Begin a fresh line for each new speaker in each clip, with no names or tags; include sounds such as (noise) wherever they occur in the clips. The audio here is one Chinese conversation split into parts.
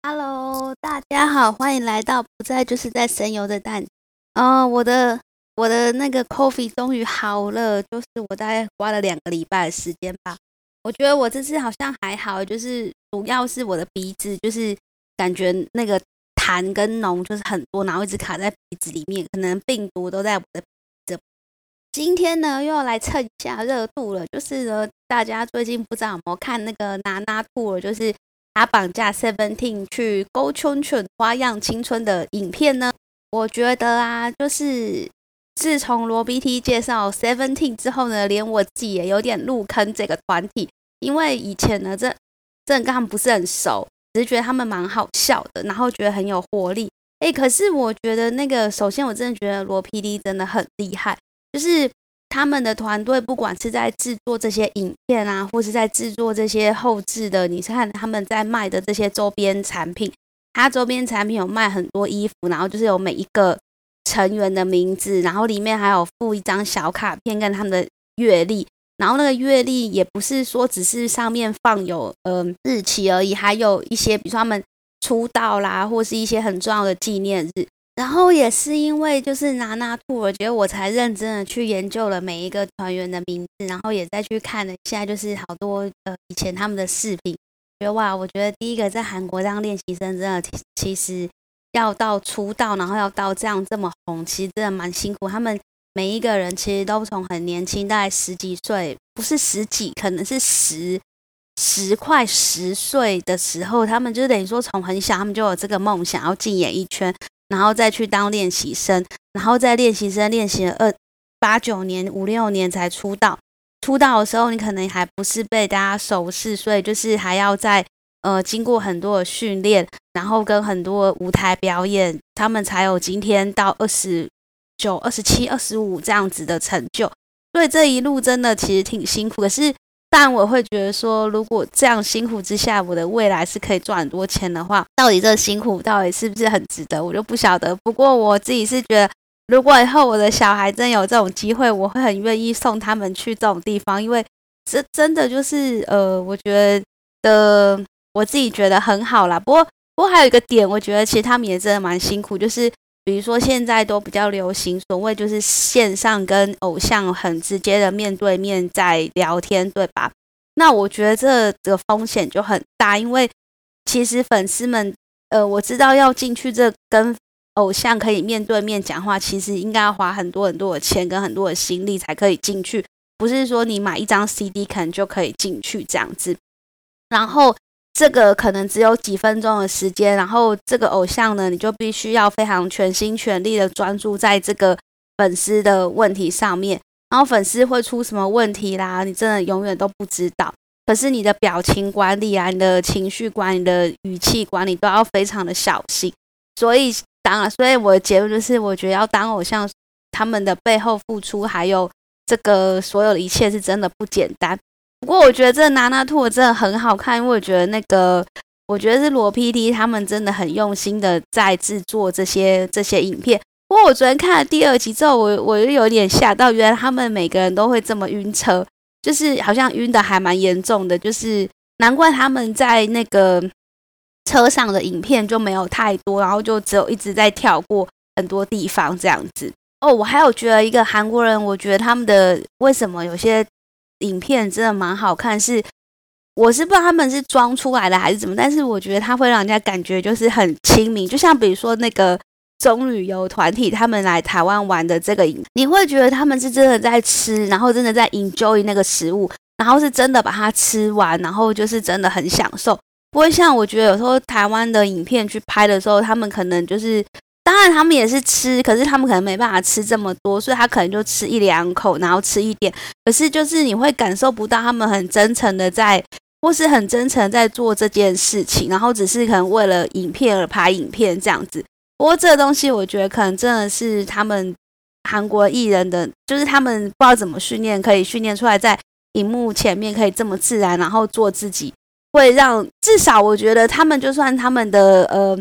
Hello，大家好，欢迎来到不在就是在神游的蛋。哦，我的我的那个 coffee 终于好了，就是我大概花了两个礼拜的时间吧。我觉得我这次好像还好，就是主要是我的鼻子，就是感觉那个痰跟脓就是很多，然后一直卡在鼻子里面，可能病毒都在我的这。今天呢，又要来蹭一下热度了，就是呢，大家最近不知道有没有看那个娜娜兔了，就是。他绑架 Seventeen 去勾圈圈花样青春的影片呢？我觉得啊，就是自从罗 BT 介绍 Seventeen 之后呢，连我自己也有点入坑这个团体，因为以前呢，这这跟他们不是很熟，只是觉得他们蛮好笑的，然后觉得很有活力。哎，可是我觉得那个，首先我真的觉得罗 PD 真的很厉害，就是。他们的团队不管是在制作这些影片啊，或是在制作这些后置的，你看他们在卖的这些周边产品，他周边产品有卖很多衣服，然后就是有每一个成员的名字，然后里面还有附一张小卡片跟他们的阅历，然后那个阅历也不是说只是上面放有嗯日期而已，还有一些比如说他们出道啦，或是一些很重要的纪念日。然后也是因为就是拿拿兔，我觉得我才认真的去研究了每一个团员的名字，然后也再去看了一下，就是好多呃以前他们的视频，觉得哇，我觉得第一个在韩国当练习生真的其实要到出道，然后要到这样这么红，其实真的蛮辛苦。他们每一个人其实都从很年轻，大概十几岁，不是十几，可能是十十快十岁的时候，他们就等于说从很小，他们就有这个梦想要进演艺圈。然后再去当练习生，然后在练习生练习了二八九年、五六年才出道。出道的时候，你可能还不是被大家熟识，所以就是还要在呃经过很多的训练，然后跟很多舞台表演，他们才有今天到二十九、二十七、二十五这样子的成就。所以这一路真的其实挺辛苦，可是。但我会觉得说，如果这样辛苦之下，我的未来是可以赚很多钱的话，到底这辛苦到底是不是很值得，我就不晓得。不过我自己是觉得，如果以后我的小孩真有这种机会，我会很愿意送他们去这种地方，因为这真的就是呃，我觉得我自己觉得很好啦。不过不过还有一个点，我觉得其实他们也真的蛮辛苦，就是比如说现在都比较流行所谓就是线上跟偶像很直接的面对面在聊天，对吧？那我觉得这个风险就很大，因为其实粉丝们，呃，我知道要进去这跟偶像可以面对面讲话，其实应该要花很多很多的钱跟很多的心力才可以进去，不是说你买一张 CD 可能就可以进去这样子。然后这个可能只有几分钟的时间，然后这个偶像呢，你就必须要非常全心全力的专注在这个粉丝的问题上面。然后粉丝会出什么问题啦？你真的永远都不知道。可是你的表情管理啊，你的情绪管理、的语气管理都要非常的小心。所以当然，所以我的结论就是，我觉得要当偶像，他们的背后付出还有这个所有的一切是真的不简单。不过我觉得这个娜娜兔真的很好看，因为我觉得那个，我觉得是罗 PD 他们真的很用心的在制作这些这些影片。不过我昨天看了第二集之后，我我又有点吓到，原来他们每个人都会这么晕车，就是好像晕的还蛮严重的，就是难怪他们在那个车上的影片就没有太多，然后就只有一直在跳过很多地方这样子。哦，我还有觉得一个韩国人，我觉得他们的为什么有些影片真的蛮好看，是我是不知道他们是装出来的还是怎么，但是我觉得他会让人家感觉就是很亲民，就像比如说那个。中旅游团体他们来台湾玩的这个影，你会觉得他们是真的在吃，然后真的在 enjoy 那个食物，然后是真的把它吃完，然后就是真的很享受。不会像我觉得有时候台湾的影片去拍的时候，他们可能就是，当然他们也是吃，可是他们可能没办法吃这么多，所以他可能就吃一两口，然后吃一点。可是就是你会感受不到他们很真诚的在，或是很真诚在做这件事情，然后只是可能为了影片而拍影片这样子。不过这个东西，我觉得可能真的是他们韩国艺人的，就是他们不知道怎么训练，可以训练出来在荧幕前面可以这么自然，然后做自己，会让至少我觉得他们就算他们的呃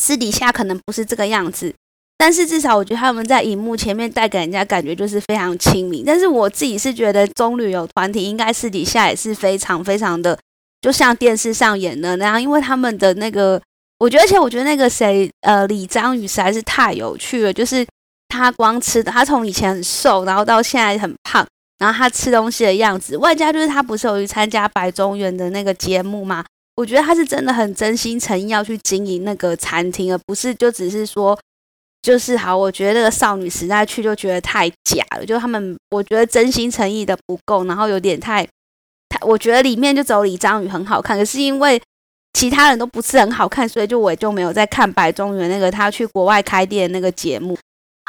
私底下可能不是这个样子，但是至少我觉得他们在荧幕前面带给人家感觉就是非常亲民。但是我自己是觉得中旅游团体应该私底下也是非常非常的，就像电视上演的那样，因为他们的那个。我觉得，而且我觉得那个谁，呃，李章宇实在是太有趣了。就是他光吃的，他从以前很瘦，然后到现在很胖，然后他吃东西的样子，外加就是他不是有去参加白中原的那个节目吗？我觉得他是真的很真心诚意要去经营那个餐厅，而不是就只是说，就是好。我觉得那个少女时代去就觉得太假了，就他们我觉得真心诚意的不够，然后有点太太，我觉得里面就走李章宇很好看，可是因为。其他人都不是很好看，所以就我就没有在看白中原那个他去国外开店那个节目，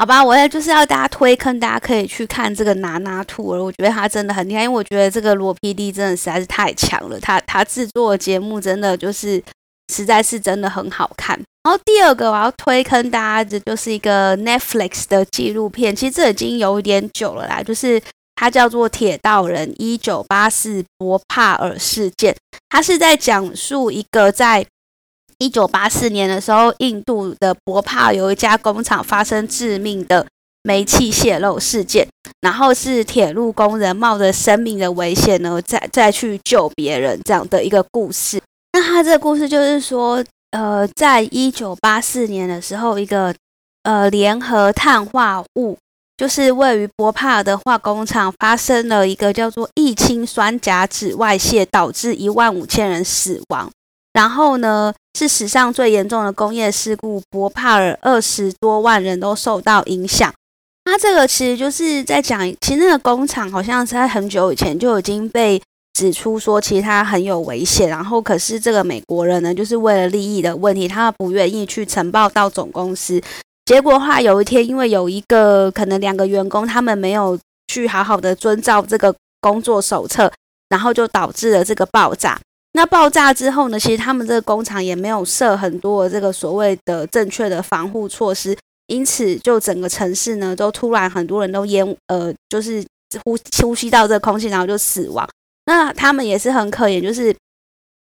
好吧？我也就是要大家推坑，大家可以去看这个拿拿兔儿，我觉得他真的很厉害，因为我觉得这个罗 PD 真的实在是太强了，他他制作的节目真的就是实在是真的很好看。然后第二个我要推坑大家的就是一个 Netflix 的纪录片，其实这已经有一点久了啦，就是。它叫做《铁道人：一九八四博帕尔事件》，它是在讲述一个在一九八四年的时候，印度的博帕有一家工厂发生致命的煤气泄漏事件，然后是铁路工人冒着生命的危险呢，再再去救别人这样的一个故事。那他这个故事就是说，呃，在一九八四年的时候，一个呃联合碳化物。就是位于博帕尔的化工厂发生了一个叫做异氰酸甲酯外泄，导致一万五千人死亡。然后呢，是史上最严重的工业事故，博帕尔二十多万人都受到影响。他这个其实就是在讲，其实那个工厂好像是在很久以前就已经被指出说，其实它很有危险。然后可是这个美国人呢，就是为了利益的问题，他不愿意去呈报到总公司。结果的话，有一天，因为有一个可能两个员工他们没有去好好的遵照这个工作手册，然后就导致了这个爆炸。那爆炸之后呢，其实他们这个工厂也没有设很多这个所谓的正确的防护措施，因此就整个城市呢都突然很多人都烟呃就是呼呼吸到这个空气，然后就死亡。那他们也是很可怜，就是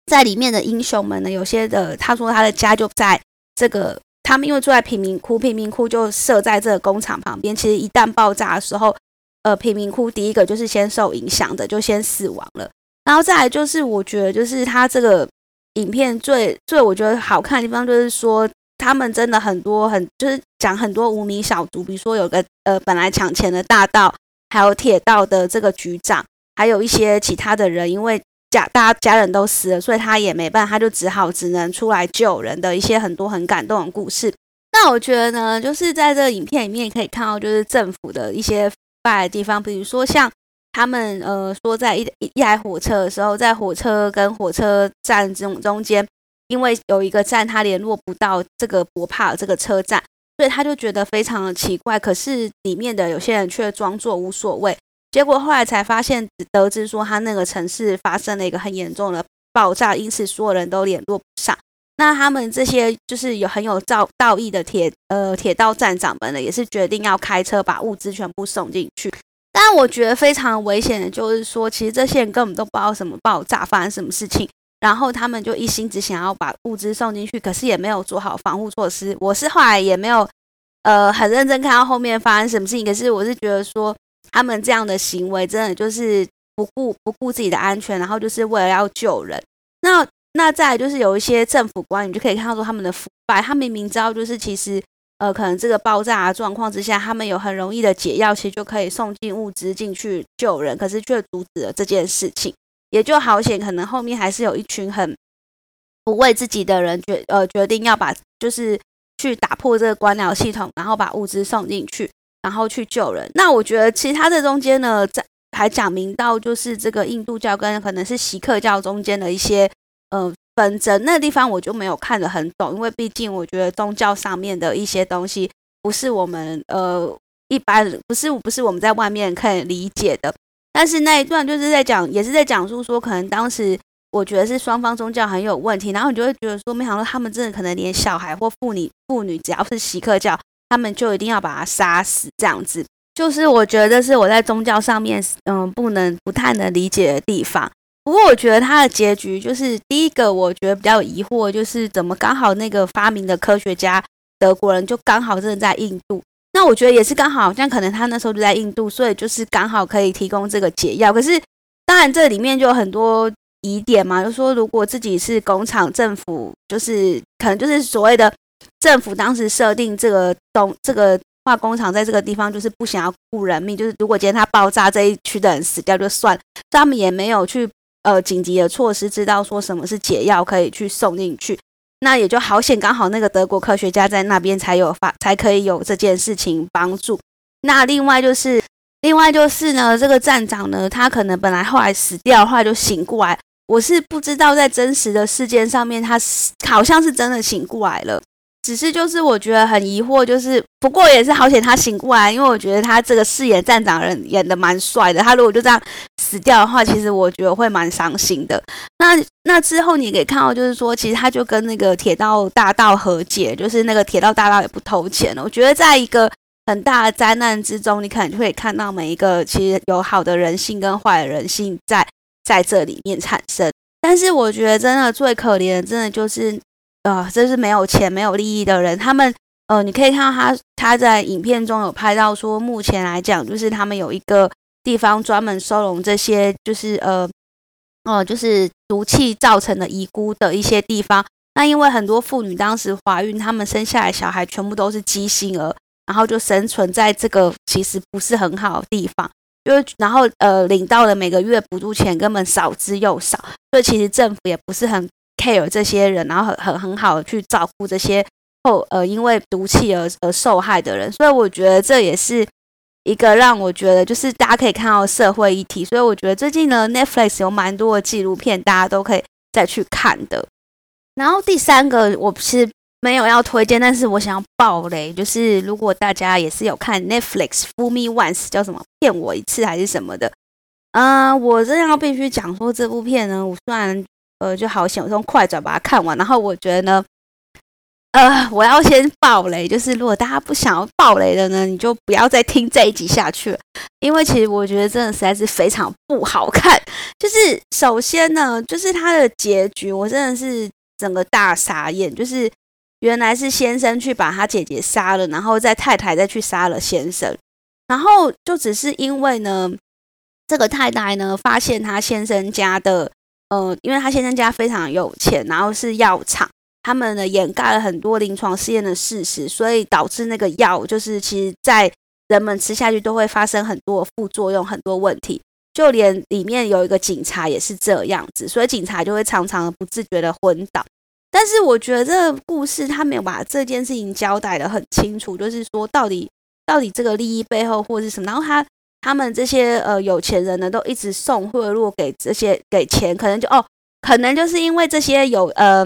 在里面的英雄们呢，有些的他说他的家就在这个。他们因为住在贫民窟，贫民窟就设在这个工厂旁边。其实一旦爆炸的时候，呃，贫民窟第一个就是先受影响的，就先死亡了。然后再来就是，我觉得就是他这个影片最最我觉得好看的地方，就是说他们真的很多很就是讲很多无名小卒，比如说有个呃本来抢钱的大盗，还有铁道的这个局长，还有一些其他的人，因为。家大家家人都死了，所以他也没办法，他就只好只能出来救人的一些很多很感动的故事。那我觉得呢，就是在这个影片里面可以看到，就是政府的一些败的地方，比如说像他们呃说在一一台火车的时候，在火车跟火车站中中间，因为有一个站他联络不到这个博帕这个车站，所以他就觉得非常的奇怪。可是里面的有些人却装作无所谓。结果后来才发现，得知说他那个城市发生了一个很严重的爆炸，因此所有人都联络不上。那他们这些就是有很有造道义的铁呃铁道站长们呢，也是决定要开车把物资全部送进去。但我觉得非常危险的就是说，其实这些人根本都不知道什么爆炸发生什么事情，然后他们就一心只想要把物资送进去，可是也没有做好防护措施。我是后来也没有 (laughs) 呃很认真看到后面发生什么事情，可是我是觉得说。他们这样的行为真的就是不顾不顾自己的安全，然后就是为了要救人。那那再就是有一些政府官员就可以看到说他们的腐败，他明明知道就是其实呃可能这个爆炸状况之下，他们有很容易的解药，其实就可以送进物资进去救人，可是却阻止了这件事情，也就好险。可能后面还是有一群很不为自己的人决呃决定要把就是去打破这个官僚系统，然后把物资送进去。然后去救人。那我觉得，其他这中间呢，在还讲明到就是这个印度教跟可能是锡克教中间的一些呃纷争，那地方我就没有看得很懂，因为毕竟我觉得宗教上面的一些东西不是我们呃一般不是不是我们在外面可以理解的。但是那一段就是在讲，也是在讲述说，可能当时我觉得是双方宗教很有问题，然后你就会觉得说，没想到他们真的可能连小孩或妇女妇女只要是锡克教。他们就一定要把他杀死，这样子，就是我觉得是我在宗教上面，嗯，不能不太能理解的地方。不过我觉得他的结局就是第一个，我觉得比较疑惑，就是怎么刚好那个发明的科学家德国人就刚好真的在印度。那我觉得也是刚好，像可能他那时候就在印度，所以就是刚好可以提供这个解药。可是当然这里面就有很多疑点嘛，就说如果自己是工厂政府，就是可能就是所谓的政府当时设定这个东这个化工厂在这个地方，就是不想要顾人命，就是如果今天它爆炸，这一区的人死掉就算，他们也没有去呃紧急的措施，知道说什么是解药可以去送进去，那也就好险，刚好那个德国科学家在那边才有发，才可以有这件事情帮助。那另外就是。另外就是呢，这个站长呢，他可能本来后来死掉，后来就醒过来。我是不知道在真实的事件上面，他好像是真的醒过来了。只是就是我觉得很疑惑，就是不过也是好险他醒过来，因为我觉得他这个饰演站长人演的蛮帅的。他如果就这样死掉的话，其实我觉得会蛮伤心的。那那之后你可以看到，就是说其实他就跟那个铁道大道和解，就是那个铁道大道也不偷钱了。我觉得在一个。很大的灾难之中，你可能就会看到每一个其实有好的人性跟坏的人性在在这里面产生。但是我觉得真的最可怜，真的就是呃，真是没有钱、没有利益的人。他们呃，你可以看到他他在影片中有拍到说，目前来讲，就是他们有一个地方专门收容这些，就是呃哦，就是毒气造成的遗孤的一些地方。那因为很多妇女当时怀孕，他们生下来小孩全部都是畸形儿。然后就生存在这个其实不是很好的地方，因为然后呃领到的每个月补助钱根本少之又少，所以其实政府也不是很 care 这些人，然后很很很好的去照顾这些后呃因为毒气而而受害的人，所以我觉得这也是一个让我觉得就是大家可以看到社会议题，所以我觉得最近呢 Netflix 有蛮多的纪录片，大家都可以再去看的。然后第三个我是。没有要推荐，但是我想要爆雷，就是如果大家也是有看 Netflix "Foo Me Once》，叫什么骗我一次还是什么的，啊，我真的要必须讲说这部片呢，我虽然呃就好想用快转把它看完，然后我觉得呢，呃，我要先爆雷，就是如果大家不想要爆雷的呢，你就不要再听这一集下去了，因为其实我觉得真的实在是非常不好看。(laughs) 就是首先呢，就是他的结局，我真的是整个大傻眼，就是。原来是先生去把他姐姐杀了，然后再太太再去杀了先生，然后就只是因为呢，这个太太呢发现他先生家的，呃，因为他先生家非常有钱，然后是药厂，他们呢掩盖了很多临床试验的事实，所以导致那个药就是其实在人们吃下去都会发生很多副作用，很多问题，就连里面有一个警察也是这样子，所以警察就会常常不自觉的昏倒。但是我觉得这个故事他没有把这件事情交代的很清楚，就是说到底到底这个利益背后或是什么，然后他他们这些呃有钱人呢都一直送贿赂给这些给钱，可能就哦，可能就是因为这些有呃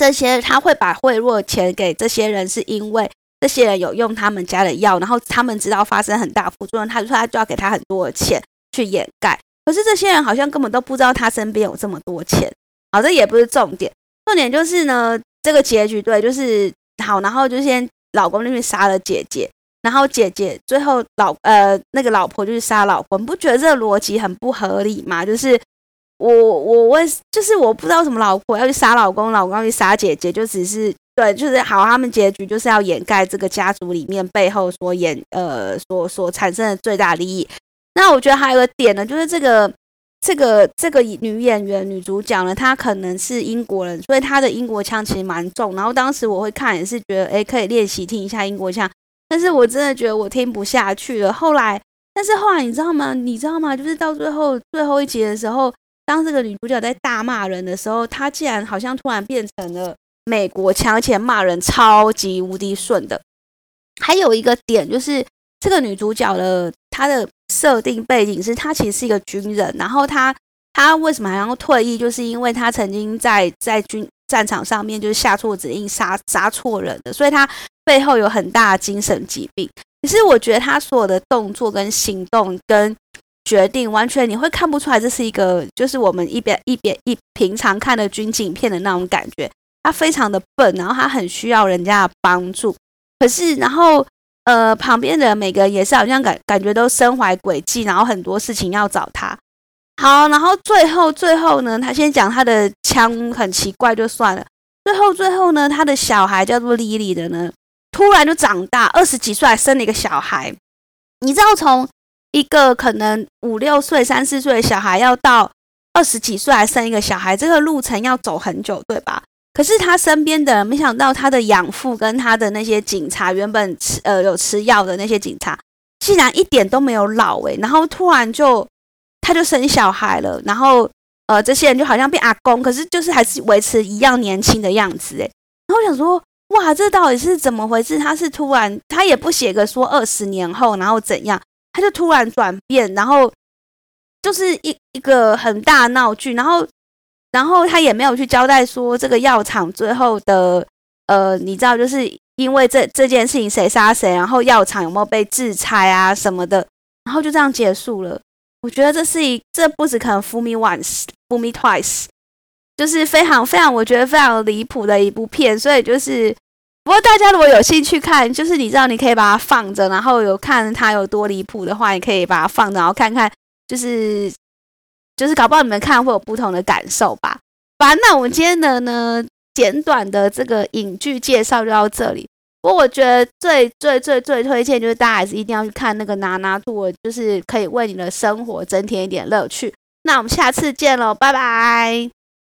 这些他会把贿赂钱给这些人，是因为这些人有用他们家的药，然后他们知道发生很大副作用，他就说他就要给他很多的钱去掩盖，可是这些人好像根本都不知道他身边有这么多钱，好，这也不是重点。重点就是呢，这个结局对，就是好，然后就先老公那边杀了姐姐，然后姐姐最后老呃那个老婆就是杀老公，你不觉得这个逻辑很不合理吗？就是我我为就是我不知道什么老婆要去杀老公，老公要去杀姐姐，就只是对，就是好，他们结局就是要掩盖这个家族里面背后所演呃所所产生的最大利益。那我觉得还有个点呢，就是这个。这个这个女演员女主角呢，她可能是英国人，所以她的英国腔其实蛮重。然后当时我会看，也是觉得哎，可以练习听一下英国腔。但是我真的觉得我听不下去了。后来，但是后来你知道吗？你知道吗？就是到最后最后一集的时候，当这个女主角在大骂人的时候，她竟然好像突然变成了美国腔，而且骂人超级无敌顺的。还有一个点就是这个女主角的她的。设定背景是她其实是一个军人，然后她她为什么还要退役？就是因为她曾经在在军战场上面就是下错指令杀杀错人的，所以她背后有很大的精神疾病。可是我觉得她所有的动作跟行动跟决定，完全你会看不出来这是一个就是我们一边一边一平常看的军警片的那种感觉。他非常的笨，然后他很需要人家的帮助，可是然后。呃，旁边的每个人也是好像感感觉都身怀诡计，然后很多事情要找他。好，然后最后最后呢，他先讲他的枪很奇怪就算了。最后最后呢，他的小孩叫做莉莉的呢，突然就长大，二十几岁还生了一个小孩。你知道，从一个可能五六岁、三四岁的小孩，要到二十几岁还生一个小孩，这个路程要走很久，对吧？可是他身边的人没想到，他的养父跟他的那些警察，原本吃呃有吃药的那些警察，竟然一点都没有老诶，然后突然就他就生小孩了，然后呃这些人就好像变阿公，可是就是还是维持一样年轻的样子诶。然后想说，哇，这到底是怎么回事？他是突然他也不写个说二十年后然后怎样，他就突然转变，然后就是一一个很大闹剧，然后。然后他也没有去交代说这个药厂最后的，呃，你知道，就是因为这这件事情谁杀谁，然后药厂有没有被制裁啊什么的，然后就这样结束了。我觉得这是一，这不止可能 fool me once，fool me twice，就是非常非常，我觉得非常离谱的一部片。所以就是，不过大家如果有兴趣看，就是你知道，你可以把它放着，然后有看它有多离谱的话，你可以把它放着，然后看看，就是。就是搞不好你们看会有不同的感受吧。反正那我们今天的呢简短的这个影剧介绍就到这里。不过我觉得最最最最推荐就是大家还是一定要去看那个《娜娜兔》，就是可以为你的生活增添一点乐趣。那我们下次见喽，拜拜。